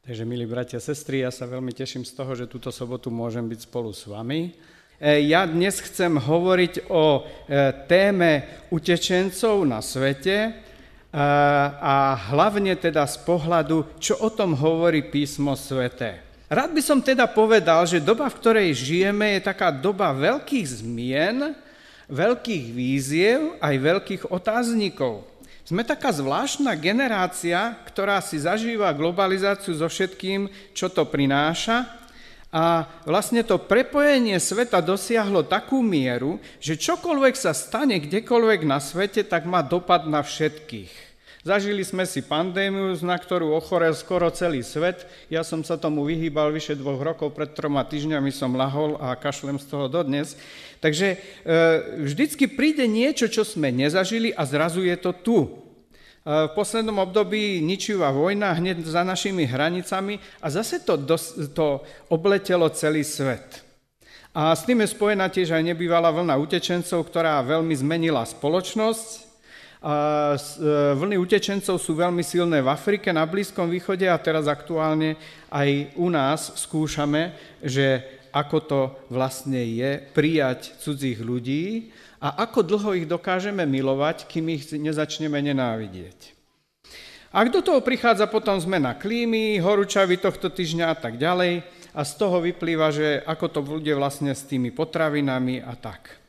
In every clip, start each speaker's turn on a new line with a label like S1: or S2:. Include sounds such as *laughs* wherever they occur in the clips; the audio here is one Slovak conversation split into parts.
S1: Takže, milí bratia a sestry, ja sa veľmi teším z toho, že túto sobotu môžem byť spolu s vami. E, ja dnes chcem hovoriť o e, téme utečencov na svete e, a hlavne teda z pohľadu, čo o tom hovorí písmo sveté. Rád by som teda povedal, že doba, v ktorej žijeme, je taká doba veľkých zmien, veľkých víziev aj veľkých otáznikov. Sme taká zvláštna generácia, ktorá si zažíva globalizáciu so všetkým, čo to prináša. A vlastne to prepojenie sveta dosiahlo takú mieru, že čokoľvek sa stane kdekoľvek na svete, tak má dopad na všetkých. Zažili sme si pandémiu, na ktorú ochorel skoro celý svet. Ja som sa tomu vyhýbal vyše dvoch rokov, pred troma týždňami som lahol a kašlem z toho dodnes. Takže e, vždycky príde niečo, čo sme nezažili a zrazu je to tu. E, v poslednom období ničivá vojna hneď za našimi hranicami a zase to, to obletelo celý svet. A s tým je spojená tiež aj nebývalá vlna utečencov, ktorá veľmi zmenila spoločnosť, vlny utečencov sú veľmi silné v Afrike, na Blízkom východe a teraz aktuálne aj u nás skúšame, že ako to vlastne je prijať cudzích ľudí a ako dlho ich dokážeme milovať, kým ich nezačneme nenávidieť. A do toho prichádza potom zmena klímy, horúčavy tohto týždňa a tak ďalej a z toho vyplýva, že ako to bude vlastne s tými potravinami a tak.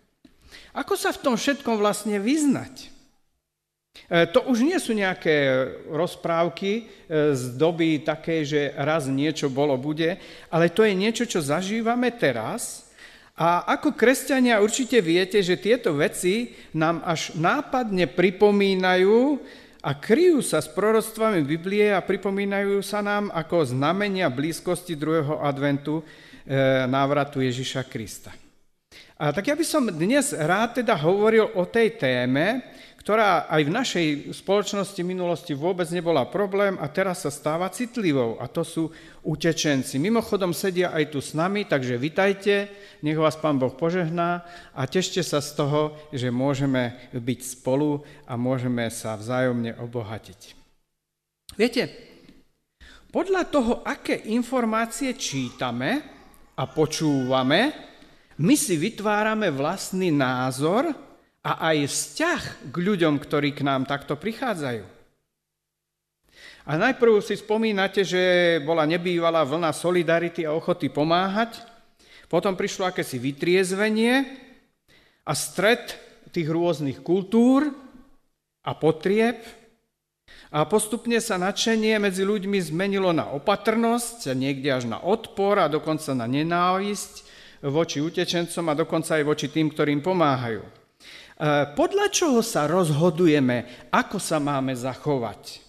S1: Ako sa v tom všetkom vlastne vyznať? E, to už nie sú nejaké rozprávky e, z doby také, že raz niečo bolo, bude, ale to je niečo, čo zažívame teraz. A ako kresťania určite viete, že tieto veci nám až nápadne pripomínajú a kryjú sa s proroctvami Biblie a pripomínajú sa nám ako znamenia blízkosti druhého adventu e, návratu Ježiša Krista. A tak ja by som dnes rád teda hovoril o tej téme, ktorá aj v našej spoločnosti minulosti vôbec nebola problém a teraz sa stáva citlivou a to sú utečenci. Mimochodom sedia aj tu s nami, takže vitajte, nech vás Pán Boh požehná a tešte sa z toho, že môžeme byť spolu a môžeme sa vzájomne obohatiť. Viete, podľa toho, aké informácie čítame a počúvame, my si vytvárame vlastný názor a aj vzťah k ľuďom, ktorí k nám takto prichádzajú. A najprv si spomínate, že bola nebývalá vlna solidarity a ochoty pomáhať, potom prišlo akési vytriezvenie a stred tých rôznych kultúr a potrieb. A postupne sa nadšenie medzi ľuďmi zmenilo na opatrnosť niekde až na odpor a dokonca na nenávisť voči utečencom a dokonca aj voči tým, ktorým pomáhajú. E, podľa čoho sa rozhodujeme, ako sa máme zachovať?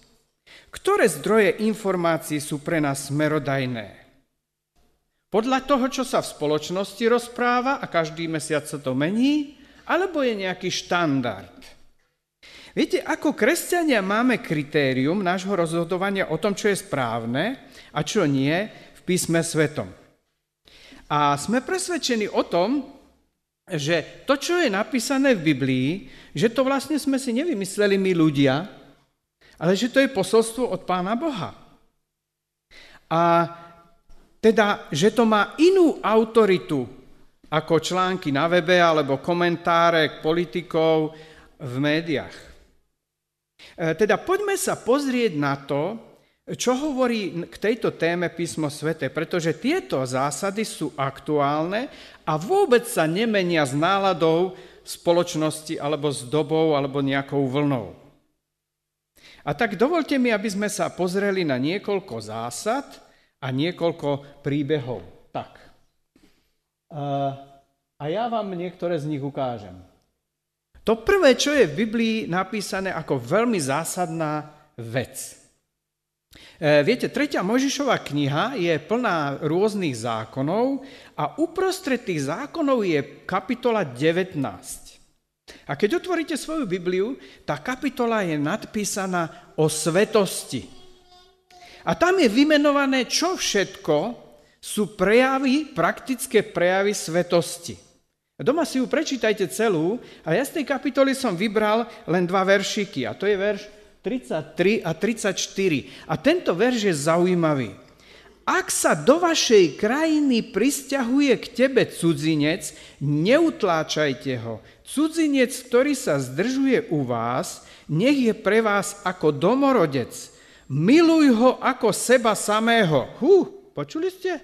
S1: Ktoré zdroje informácií sú pre nás smerodajné? Podľa toho, čo sa v spoločnosti rozpráva a každý mesiac sa to mení, alebo je nejaký štandard? Viete, ako kresťania máme kritérium nášho rozhodovania o tom, čo je správne a čo nie v písme svetom. A sme presvedčení o tom, že to, čo je napísané v Biblii, že to vlastne sme si nevymysleli my ľudia, ale že to je posolstvo od Pána Boha. A teda, že to má inú autoritu ako články na webe alebo komentáre politikov v médiách. E, teda poďme sa pozrieť na to, čo hovorí k tejto téme písmo svete, pretože tieto zásady sú aktuálne a vôbec sa nemenia s náladou spoločnosti alebo s dobou alebo nejakou vlnou. A tak dovolte mi, aby sme sa pozreli na niekoľko zásad a niekoľko príbehov. Tak. A ja vám niektoré z nich ukážem. To prvé, čo je v Biblii napísané ako veľmi zásadná vec – viete, tretia Možišová kniha je plná rôznych zákonov a uprostred tých zákonov je kapitola 19. A keď otvoríte svoju Bibliu, tá kapitola je nadpísaná o svetosti. A tam je vymenované, čo všetko sú prejavy, praktické prejavy svetosti. Doma si ju prečítajte celú a ja z tej kapitoly som vybral len dva veršiky. A to je verš 33 a 34. A tento verš je zaujímavý. ak sa do vašej krajiny pristahuje k tebe cudzinec, neutláčajte ho. Cudzinec, ktorý sa zdržuje u vás, nech je pre vás ako domorodec. Miluj ho ako seba samého. Hú, počuli ste?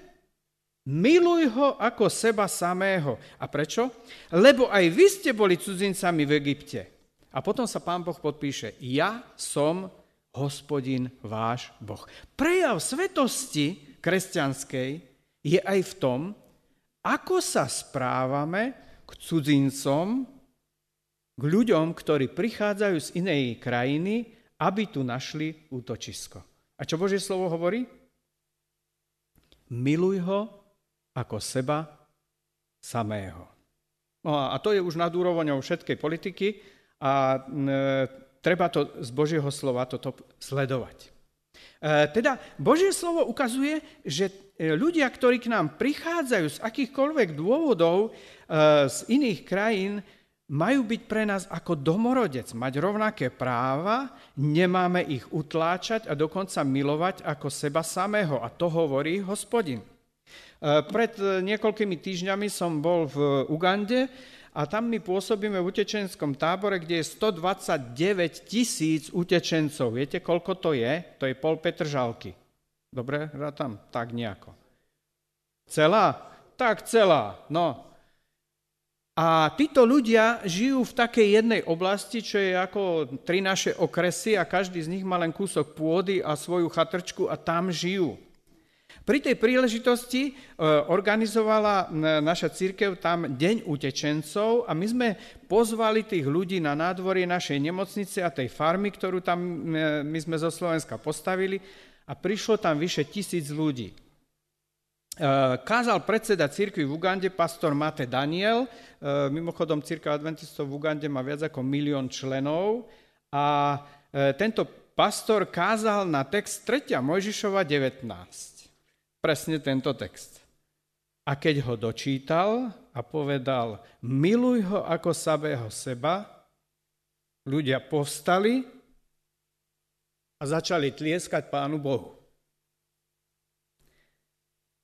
S1: Miluj ho ako seba samého. A prečo? Lebo aj vy ste boli cudzincami v Egypte. A potom sa pán Boh podpíše, ja som hospodin váš Boh. Prejav svetosti kresťanskej je aj v tom, ako sa správame k cudzincom, k ľuďom, ktorí prichádzajú z inej krajiny, aby tu našli útočisko. A čo Božie slovo hovorí? Miluj ho ako seba samého. No a to je už nad úrovňou všetkej politiky a e, treba to z Božieho slova toto sledovať. E, teda Božie slovo ukazuje, že e, ľudia, ktorí k nám prichádzajú z akýchkoľvek dôvodov z iných krajín, majú byť pre nás ako domorodec, mať rovnaké práva, nemáme ich utláčať a dokonca milovať ako seba samého. A to hovorí hospodin. Pred niekoľkými týždňami som bol v Ugande a tam my pôsobíme v utečenskom tábore, kde je 129 tisíc utečencov. Viete, koľko to je? To je pol Petržalky. Dobre, tam tak nejako. Celá? Tak celá, no. A títo ľudia žijú v takej jednej oblasti, čo je ako tri naše okresy a každý z nich má len kúsok pôdy a svoju chatrčku a tam žijú. Pri tej príležitosti e, organizovala naša církev tam Deň utečencov a my sme pozvali tých ľudí na nádvorie našej nemocnice a tej farmy, ktorú tam e, my sme zo Slovenska postavili a prišlo tam vyše tisíc ľudí. E, kázal predseda církvy v Ugande, pastor Mate Daniel. Mimochodom, církev adventistov v Ugande má viac ako milión členov a tento pastor kázal na text 3. Mojžišova 19 presne tento text. A keď ho dočítal a povedal, miluj ho ako samého seba, ľudia povstali a začali tlieskať Pánu Bohu.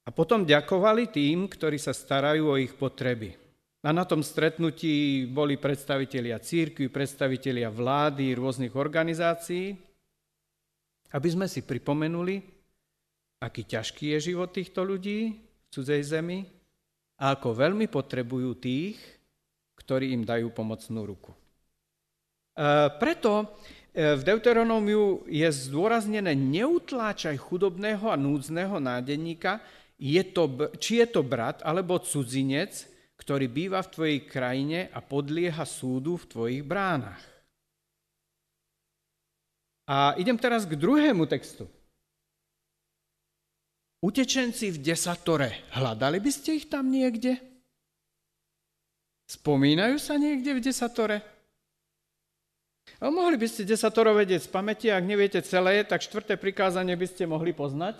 S1: A potom ďakovali tým, ktorí sa starajú o ich potreby. A na tom stretnutí boli predstavitelia církvy, predstavitelia vlády, rôznych organizácií, aby sme si pripomenuli, aký ťažký je život týchto ľudí v cudzej zemi a ako veľmi potrebujú tých, ktorí im dajú pomocnú ruku. E, preto e, v Deuteronómiu je zdôraznené neutláčaj chudobného a núdzneho nádenníka, je to, či je to brat alebo cudzinec, ktorý býva v tvojej krajine a podlieha súdu v tvojich bránach. A idem teraz k druhému textu. Utečenci v desatore, hľadali by ste ich tam niekde? Spomínajú sa niekde v desatore? A mohli by ste desatoro vedieť z pamäti, ak neviete celé, tak štvrté prikázanie by ste mohli poznať.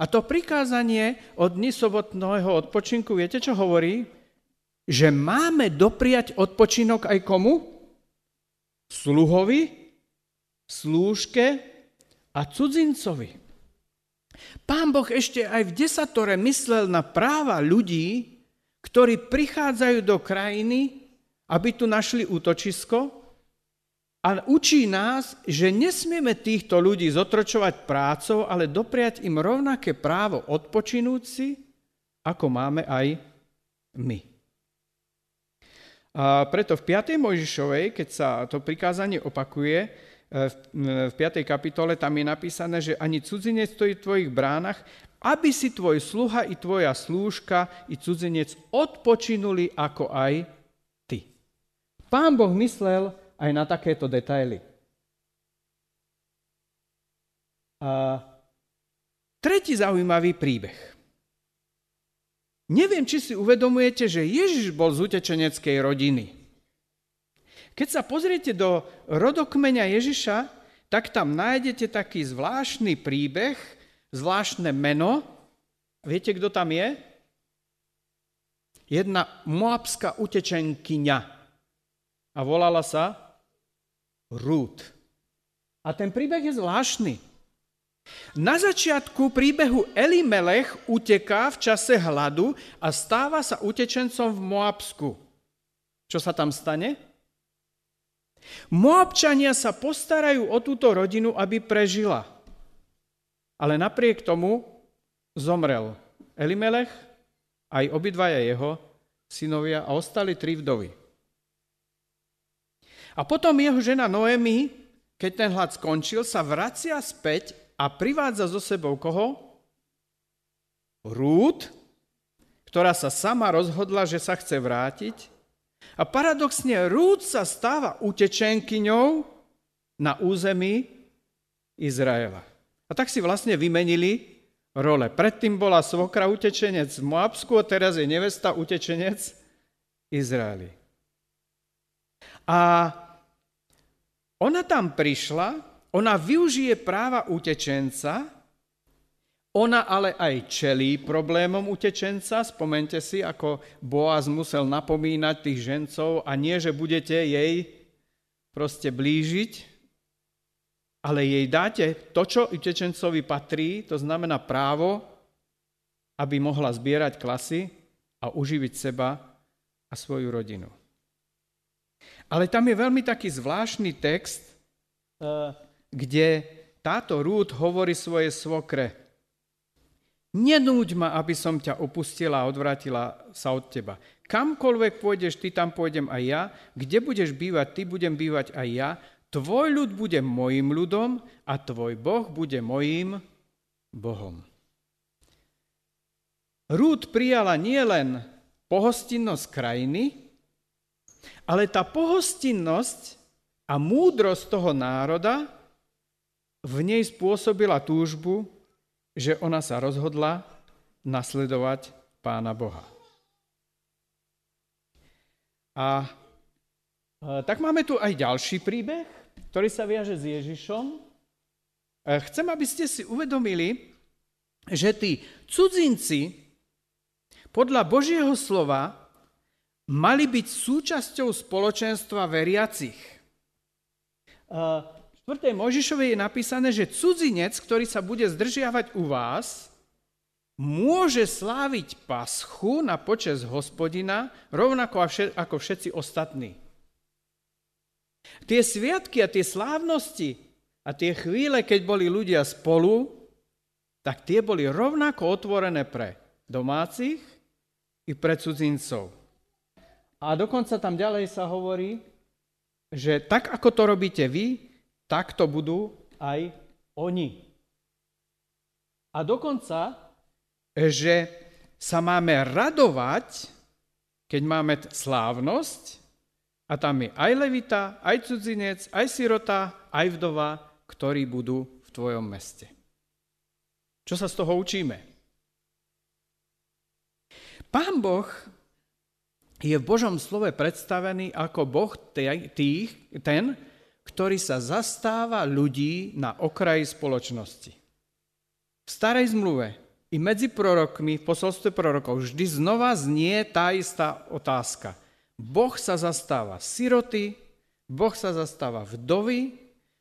S1: A to prikázanie od dni sobotného odpočinku, viete, čo hovorí? Že máme dopriať odpočinok aj komu? Sluhovi, slúžke a cudzincovi. Pán Boh ešte aj v desatore myslel na práva ľudí, ktorí prichádzajú do krajiny, aby tu našli útočisko a učí nás, že nesmieme týchto ľudí zotročovať prácou, ale dopriať im rovnaké právo odpočinúci, ako máme aj my. A preto v 5. Mojžišovej, keď sa to prikázanie opakuje, v 5. kapitole tam je napísané, že ani cudzinec stojí v tvojich bránach, aby si tvoj sluha i tvoja slúžka i cudzinec odpočinuli ako aj ty. Pán Boh myslel aj na takéto detaily. A tretí zaujímavý príbeh. Neviem, či si uvedomujete, že Ježiš bol z utečeneckej rodiny. Keď sa pozriete do rodokmeňa Ježiša, tak tam nájdete taký zvláštny príbeh, zvláštne meno. Viete, kto tam je? Jedna moabská utečenkyňa. A volala sa Rút. A ten príbeh je zvláštny. Na začiatku príbehu Elimelech uteká v čase hladu a stáva sa utečencom v Moabsku. Čo sa tam stane? Moabčania sa postarajú o túto rodinu, aby prežila. Ale napriek tomu zomrel Elimelech, aj obidvaja jeho synovia a ostali tri vdovy. A potom jeho žena Noemi, keď ten hlad skončil, sa vracia späť a privádza so sebou koho? Rút, ktorá sa sama rozhodla, že sa chce vrátiť. A paradoxne Rút sa stáva utečenkyňou na území Izraela. A tak si vlastne vymenili role. Predtým bola svokra utečenec v Moabsku a teraz je nevesta utečenec Izraeli. A ona tam prišla, ona využije práva utečenca, ona ale aj čelí problémom utečenca. Spomente si, ako Boaz musel napomínať tých žencov a nie, že budete jej proste blížiť, ale jej dáte to, čo utečencovi patrí, to znamená právo, aby mohla zbierať klasy a uživiť seba a svoju rodinu. Ale tam je veľmi taký zvláštny text, eh, kde táto Rút hovorí svoje svokre. Nenúď ma, aby som ťa opustila a odvrátila sa od teba. Kamkoľvek pôjdeš, ty tam pôjdem aj ja. Kde budeš bývať, ty budem bývať aj ja. Tvoj ľud bude mojim ľudom a tvoj Boh bude mojim Bohom. Rút prijala nielen pohostinnosť krajiny, ale tá pohostinnosť a múdrosť toho národa v nej spôsobila túžbu, že ona sa rozhodla nasledovať pána Boha. A tak máme tu aj ďalší príbeh, ktorý sa viaže s Ježišom. Chcem, aby ste si uvedomili, že tí cudzinci podľa Božieho slova mali byť súčasťou spoločenstva veriacich. V 4. Možišovej je napísané, že cudzinec, ktorý sa bude zdržiavať u vás, môže sláviť paschu na počes hospodina, rovnako ako všetci ostatní. Tie sviatky a tie slávnosti a tie chvíle, keď boli ľudia spolu, tak tie boli rovnako otvorené pre domácich i pre cudzincov. A dokonca tam ďalej sa hovorí, že tak ako to robíte vy, tak to budú aj oni. A dokonca, že sa máme radovať, keď máme slávnosť, a tam je aj levita, aj cudzinec, aj sirota, aj vdova, ktorí budú v tvojom meste. Čo sa z toho učíme? Pán Boh je v Božom slove predstavený ako Boh tých, ten, ktorý sa zastáva ľudí na okraji spoločnosti. V starej zmluve i medzi prorokmi, v posolstve prorokov, vždy znova znie tá istá otázka. Boh sa zastáva siroty, Boh sa zastáva vdovy,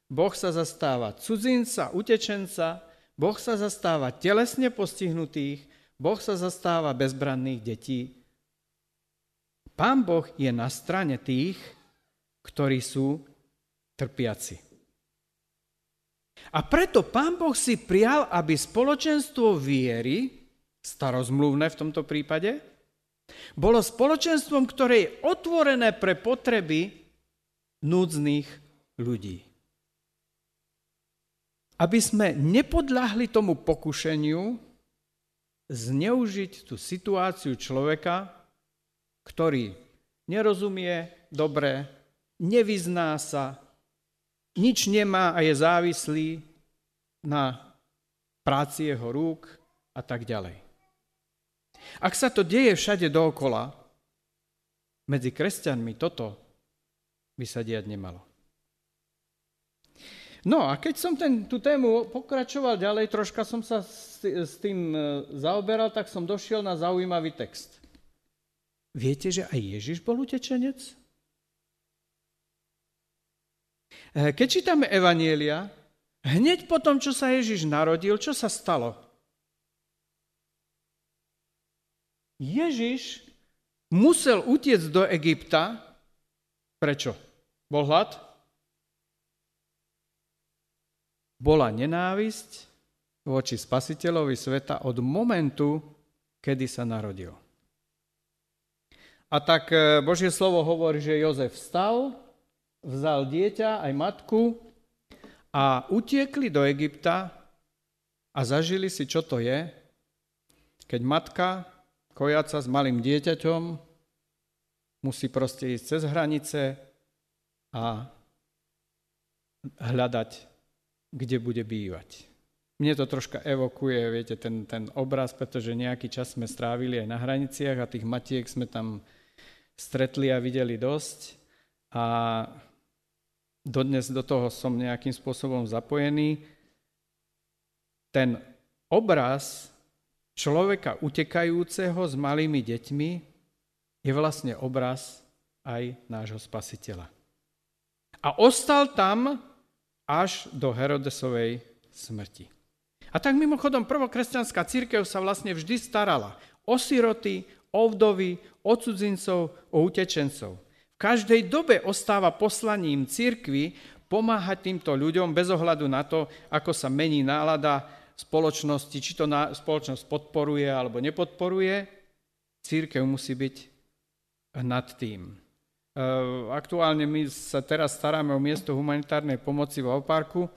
S1: Boh sa zastáva cudzinca, utečenca, Boh sa zastáva telesne postihnutých, Boh sa zastáva bezbranných detí Pán Boh je na strane tých, ktorí sú trpiaci. A preto Pán Boh si prial, aby spoločenstvo viery, starozmluvné v tomto prípade, bolo spoločenstvom, ktoré je otvorené pre potreby núdznych ľudí. Aby sme nepodľahli tomu pokušeniu zneužiť tú situáciu človeka, ktorý nerozumie dobre, nevyzná sa, nič nemá a je závislý na práci jeho rúk a tak ďalej. Ak sa to deje všade dookola, medzi kresťanmi toto by sa diať nemalo. No a keď som ten, tú tému pokračoval ďalej, troška som sa s, tým e, zaoberal, tak som došiel na zaujímavý text. Viete, že aj Ježiš bol utečenec? Keď čítame Evanielia, Hneď po tom, čo sa Ježiš narodil, čo sa stalo? Ježiš musel utiecť do Egypta. Prečo? Bol hlad? Bola nenávisť voči spasiteľovi sveta od momentu, kedy sa narodil. A tak e, Božie slovo hovorí, že Jozef vstal, vzal dieťa aj matku a utiekli do Egypta a zažili si, čo to je, keď matka, kojaca s malým dieťaťom, musí proste ísť cez hranice a hľadať, kde bude bývať. Mne to troška evokuje, viete, ten, ten obraz, pretože nejaký čas sme strávili aj na hraniciach a tých matiek sme tam stretli a videli dosť a dodnes do toho som nejakým spôsobom zapojený. Ten obraz človeka utekajúceho s malými deťmi je vlastne obraz aj nášho spasiteľa. A ostal tam až do Herodesovej smrti. A tak mimochodom prvokresťanská církev sa vlastne vždy starala o siroty, o vdovy, o cudzincov, o utečencov. V každej dobe ostáva poslaním církvy pomáhať týmto ľuďom bez ohľadu na to, ako sa mení nálada spoločnosti, či to na, spoločnosť podporuje alebo nepodporuje. Církev musí byť nad tým. E, aktuálne my sa teraz staráme o miesto humanitárnej pomoci v Oparku.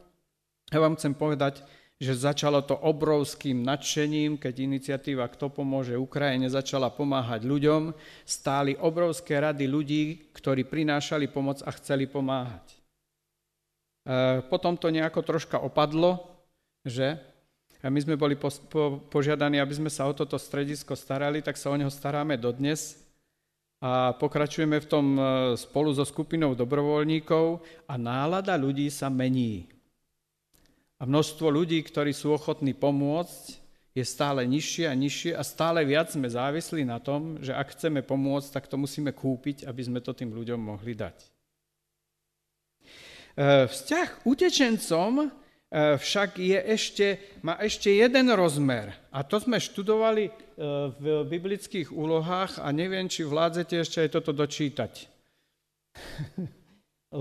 S1: Ja vám chcem povedať, že začalo to obrovským nadšením, keď iniciatíva Kto pomôže Ukrajine začala pomáhať ľuďom. Stáli obrovské rady ľudí, ktorí prinášali pomoc a chceli pomáhať. E, potom to nejako troška opadlo, že a my sme boli po, po, požiadaní, aby sme sa o toto stredisko starali, tak sa o neho staráme dodnes a pokračujeme v tom e, spolu so skupinou dobrovoľníkov a nálada ľudí sa mení. A množstvo ľudí, ktorí sú ochotní pomôcť, je stále nižšie a nižšie a stále viac sme závislí na tom, že ak chceme pomôcť, tak to musíme kúpiť, aby sme to tým ľuďom mohli dať. E, vzťah k utečencom e, však je ešte, má ešte jeden rozmer. A to sme študovali e, v biblických úlohách a neviem, či vládzete ešte aj toto dočítať. *laughs*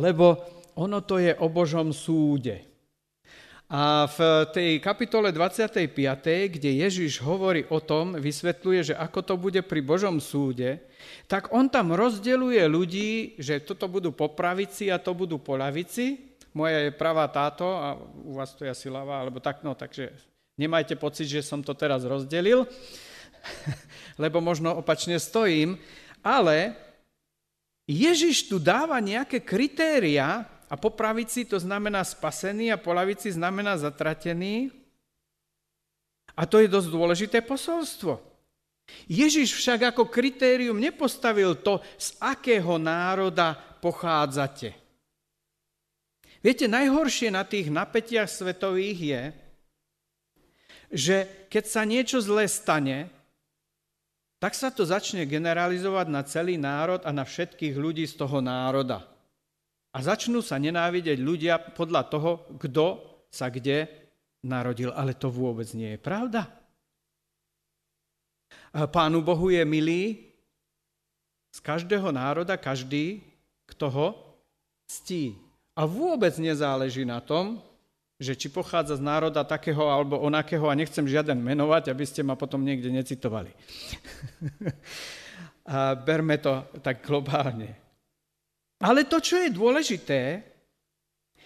S1: Lebo ono to je o Božom súde. A v tej kapitole 25., kde Ježiš hovorí o tom, vysvetľuje, že ako to bude pri Božom súde, tak on tam rozdeluje ľudí, že toto budú po pravici a to budú po lavici. Moja je pravá táto a u vás to je asi ľavá, alebo tak, no, takže nemajte pocit, že som to teraz rozdelil, *laughs* lebo možno opačne stojím, ale Ježiš tu dáva nejaké kritéria, a po pravici to znamená spasený a po lavici znamená zatratený. A to je dosť dôležité posolstvo. Ježiš však ako kritérium nepostavil to, z akého národa pochádzate. Viete, najhoršie na tých napätiach svetových je, že keď sa niečo zlé stane, tak sa to začne generalizovať na celý národ a na všetkých ľudí z toho národa. A začnú sa nenávidieť ľudia podľa toho, kto sa kde narodil. Ale to vôbec nie je pravda. Pánu Bohu je milý z každého národa každý, kto ho ctí. A vôbec nezáleží na tom, že či pochádza z národa takého alebo onakého, a nechcem žiaden menovať, aby ste ma potom niekde necitovali. *laughs* a berme to tak globálne. Ale to, čo je dôležité,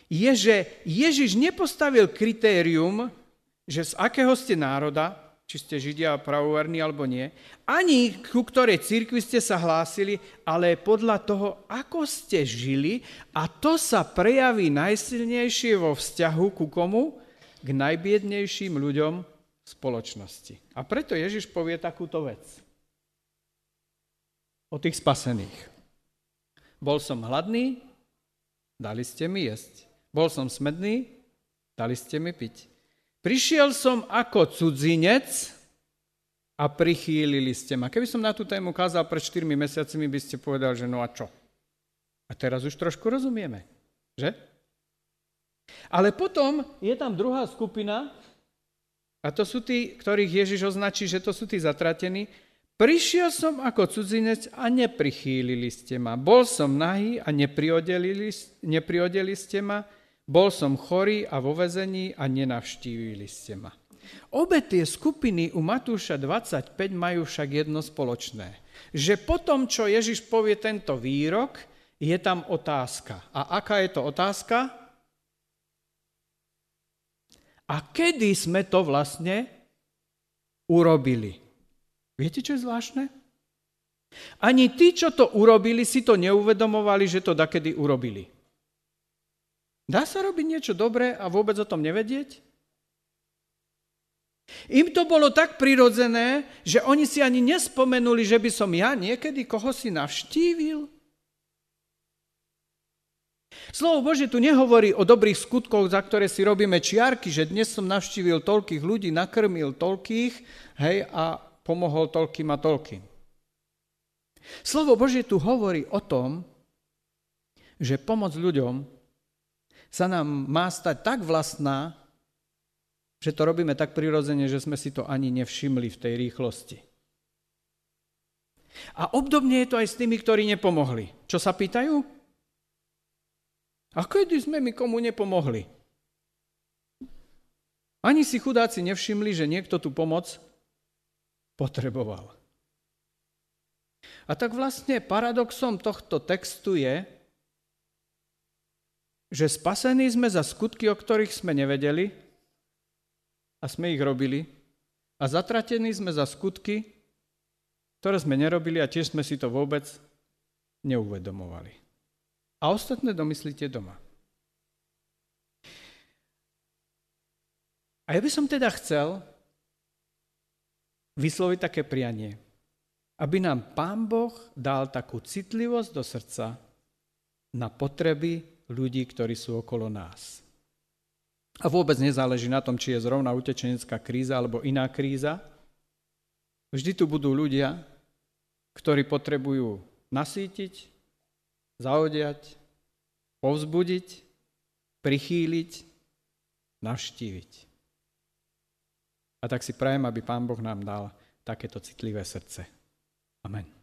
S1: je, že Ježiš nepostavil kritérium, že z akého ste národa, či ste Židia pravoverní alebo nie, ani ku ktorej cirkvi ste sa hlásili, ale podľa toho, ako ste žili a to sa prejaví najsilnejšie vo vzťahu ku komu? K najbiednejším ľuďom v spoločnosti. A preto Ježiš povie takúto vec o tých spasených. Bol som hladný, dali ste mi jesť. Bol som smedný, dali ste mi piť. Prišiel som ako cudzinec a prichýlili ste ma. Keby som na tú tému kázal pred 4 mesiacmi, by ste povedali, že no a čo? A teraz už trošku rozumieme, že? Ale potom je tam druhá skupina, a to sú tí, ktorých Ježiš označí, že to sú tí zatratení. Prišiel som ako cudzinec a neprichýlili ste ma. Bol som nahý a nepriodeli, nepriodeli ste ma. Bol som chorý a vo vezení a nenavštívili ste ma. Obe tie skupiny u Matúša 25 majú však jedno spoločné. Že po tom, čo Ježiš povie tento výrok, je tam otázka. A aká je to otázka? A kedy sme to vlastne urobili? Viete, čo je zvláštne? Ani tí, čo to urobili, si to neuvedomovali, že to dakedy urobili. Dá sa robiť niečo dobré a vôbec o tom nevedieť? Im to bolo tak prirodzené, že oni si ani nespomenuli, že by som ja niekedy koho si navštívil. Slovo Bože tu nehovorí o dobrých skutkoch, za ktoré si robíme čiarky, že dnes som navštívil toľkých ľudí, nakrmil toľkých hej, a pomohol toľkým a toľkým. Slovo Bože tu hovorí o tom, že pomoc ľuďom sa nám má stať tak vlastná, že to robíme tak prirodzene, že sme si to ani nevšimli v tej rýchlosti. A obdobne je to aj s tými, ktorí nepomohli. Čo sa pýtajú? A kedy sme mi komu nepomohli? Ani si chudáci nevšimli, že niekto tú pomoc potreboval. A tak vlastne paradoxom tohto textu je, že spasení sme za skutky, o ktorých sme nevedeli a sme ich robili a zatratení sme za skutky, ktoré sme nerobili a tiež sme si to vôbec neuvedomovali a ostatné domyslíte doma. A ja by som teda chcel vysloviť také prianie, aby nám Pán Boh dal takú citlivosť do srdca na potreby ľudí, ktorí sú okolo nás. A vôbec nezáleží na tom, či je zrovna utečenecká kríza alebo iná kríza. Vždy tu budú ľudia, ktorí potrebujú nasítiť, zaodiať, povzbudiť, prichýliť, navštíviť. A tak si prajem, aby Pán Boh nám dal takéto citlivé srdce. Amen.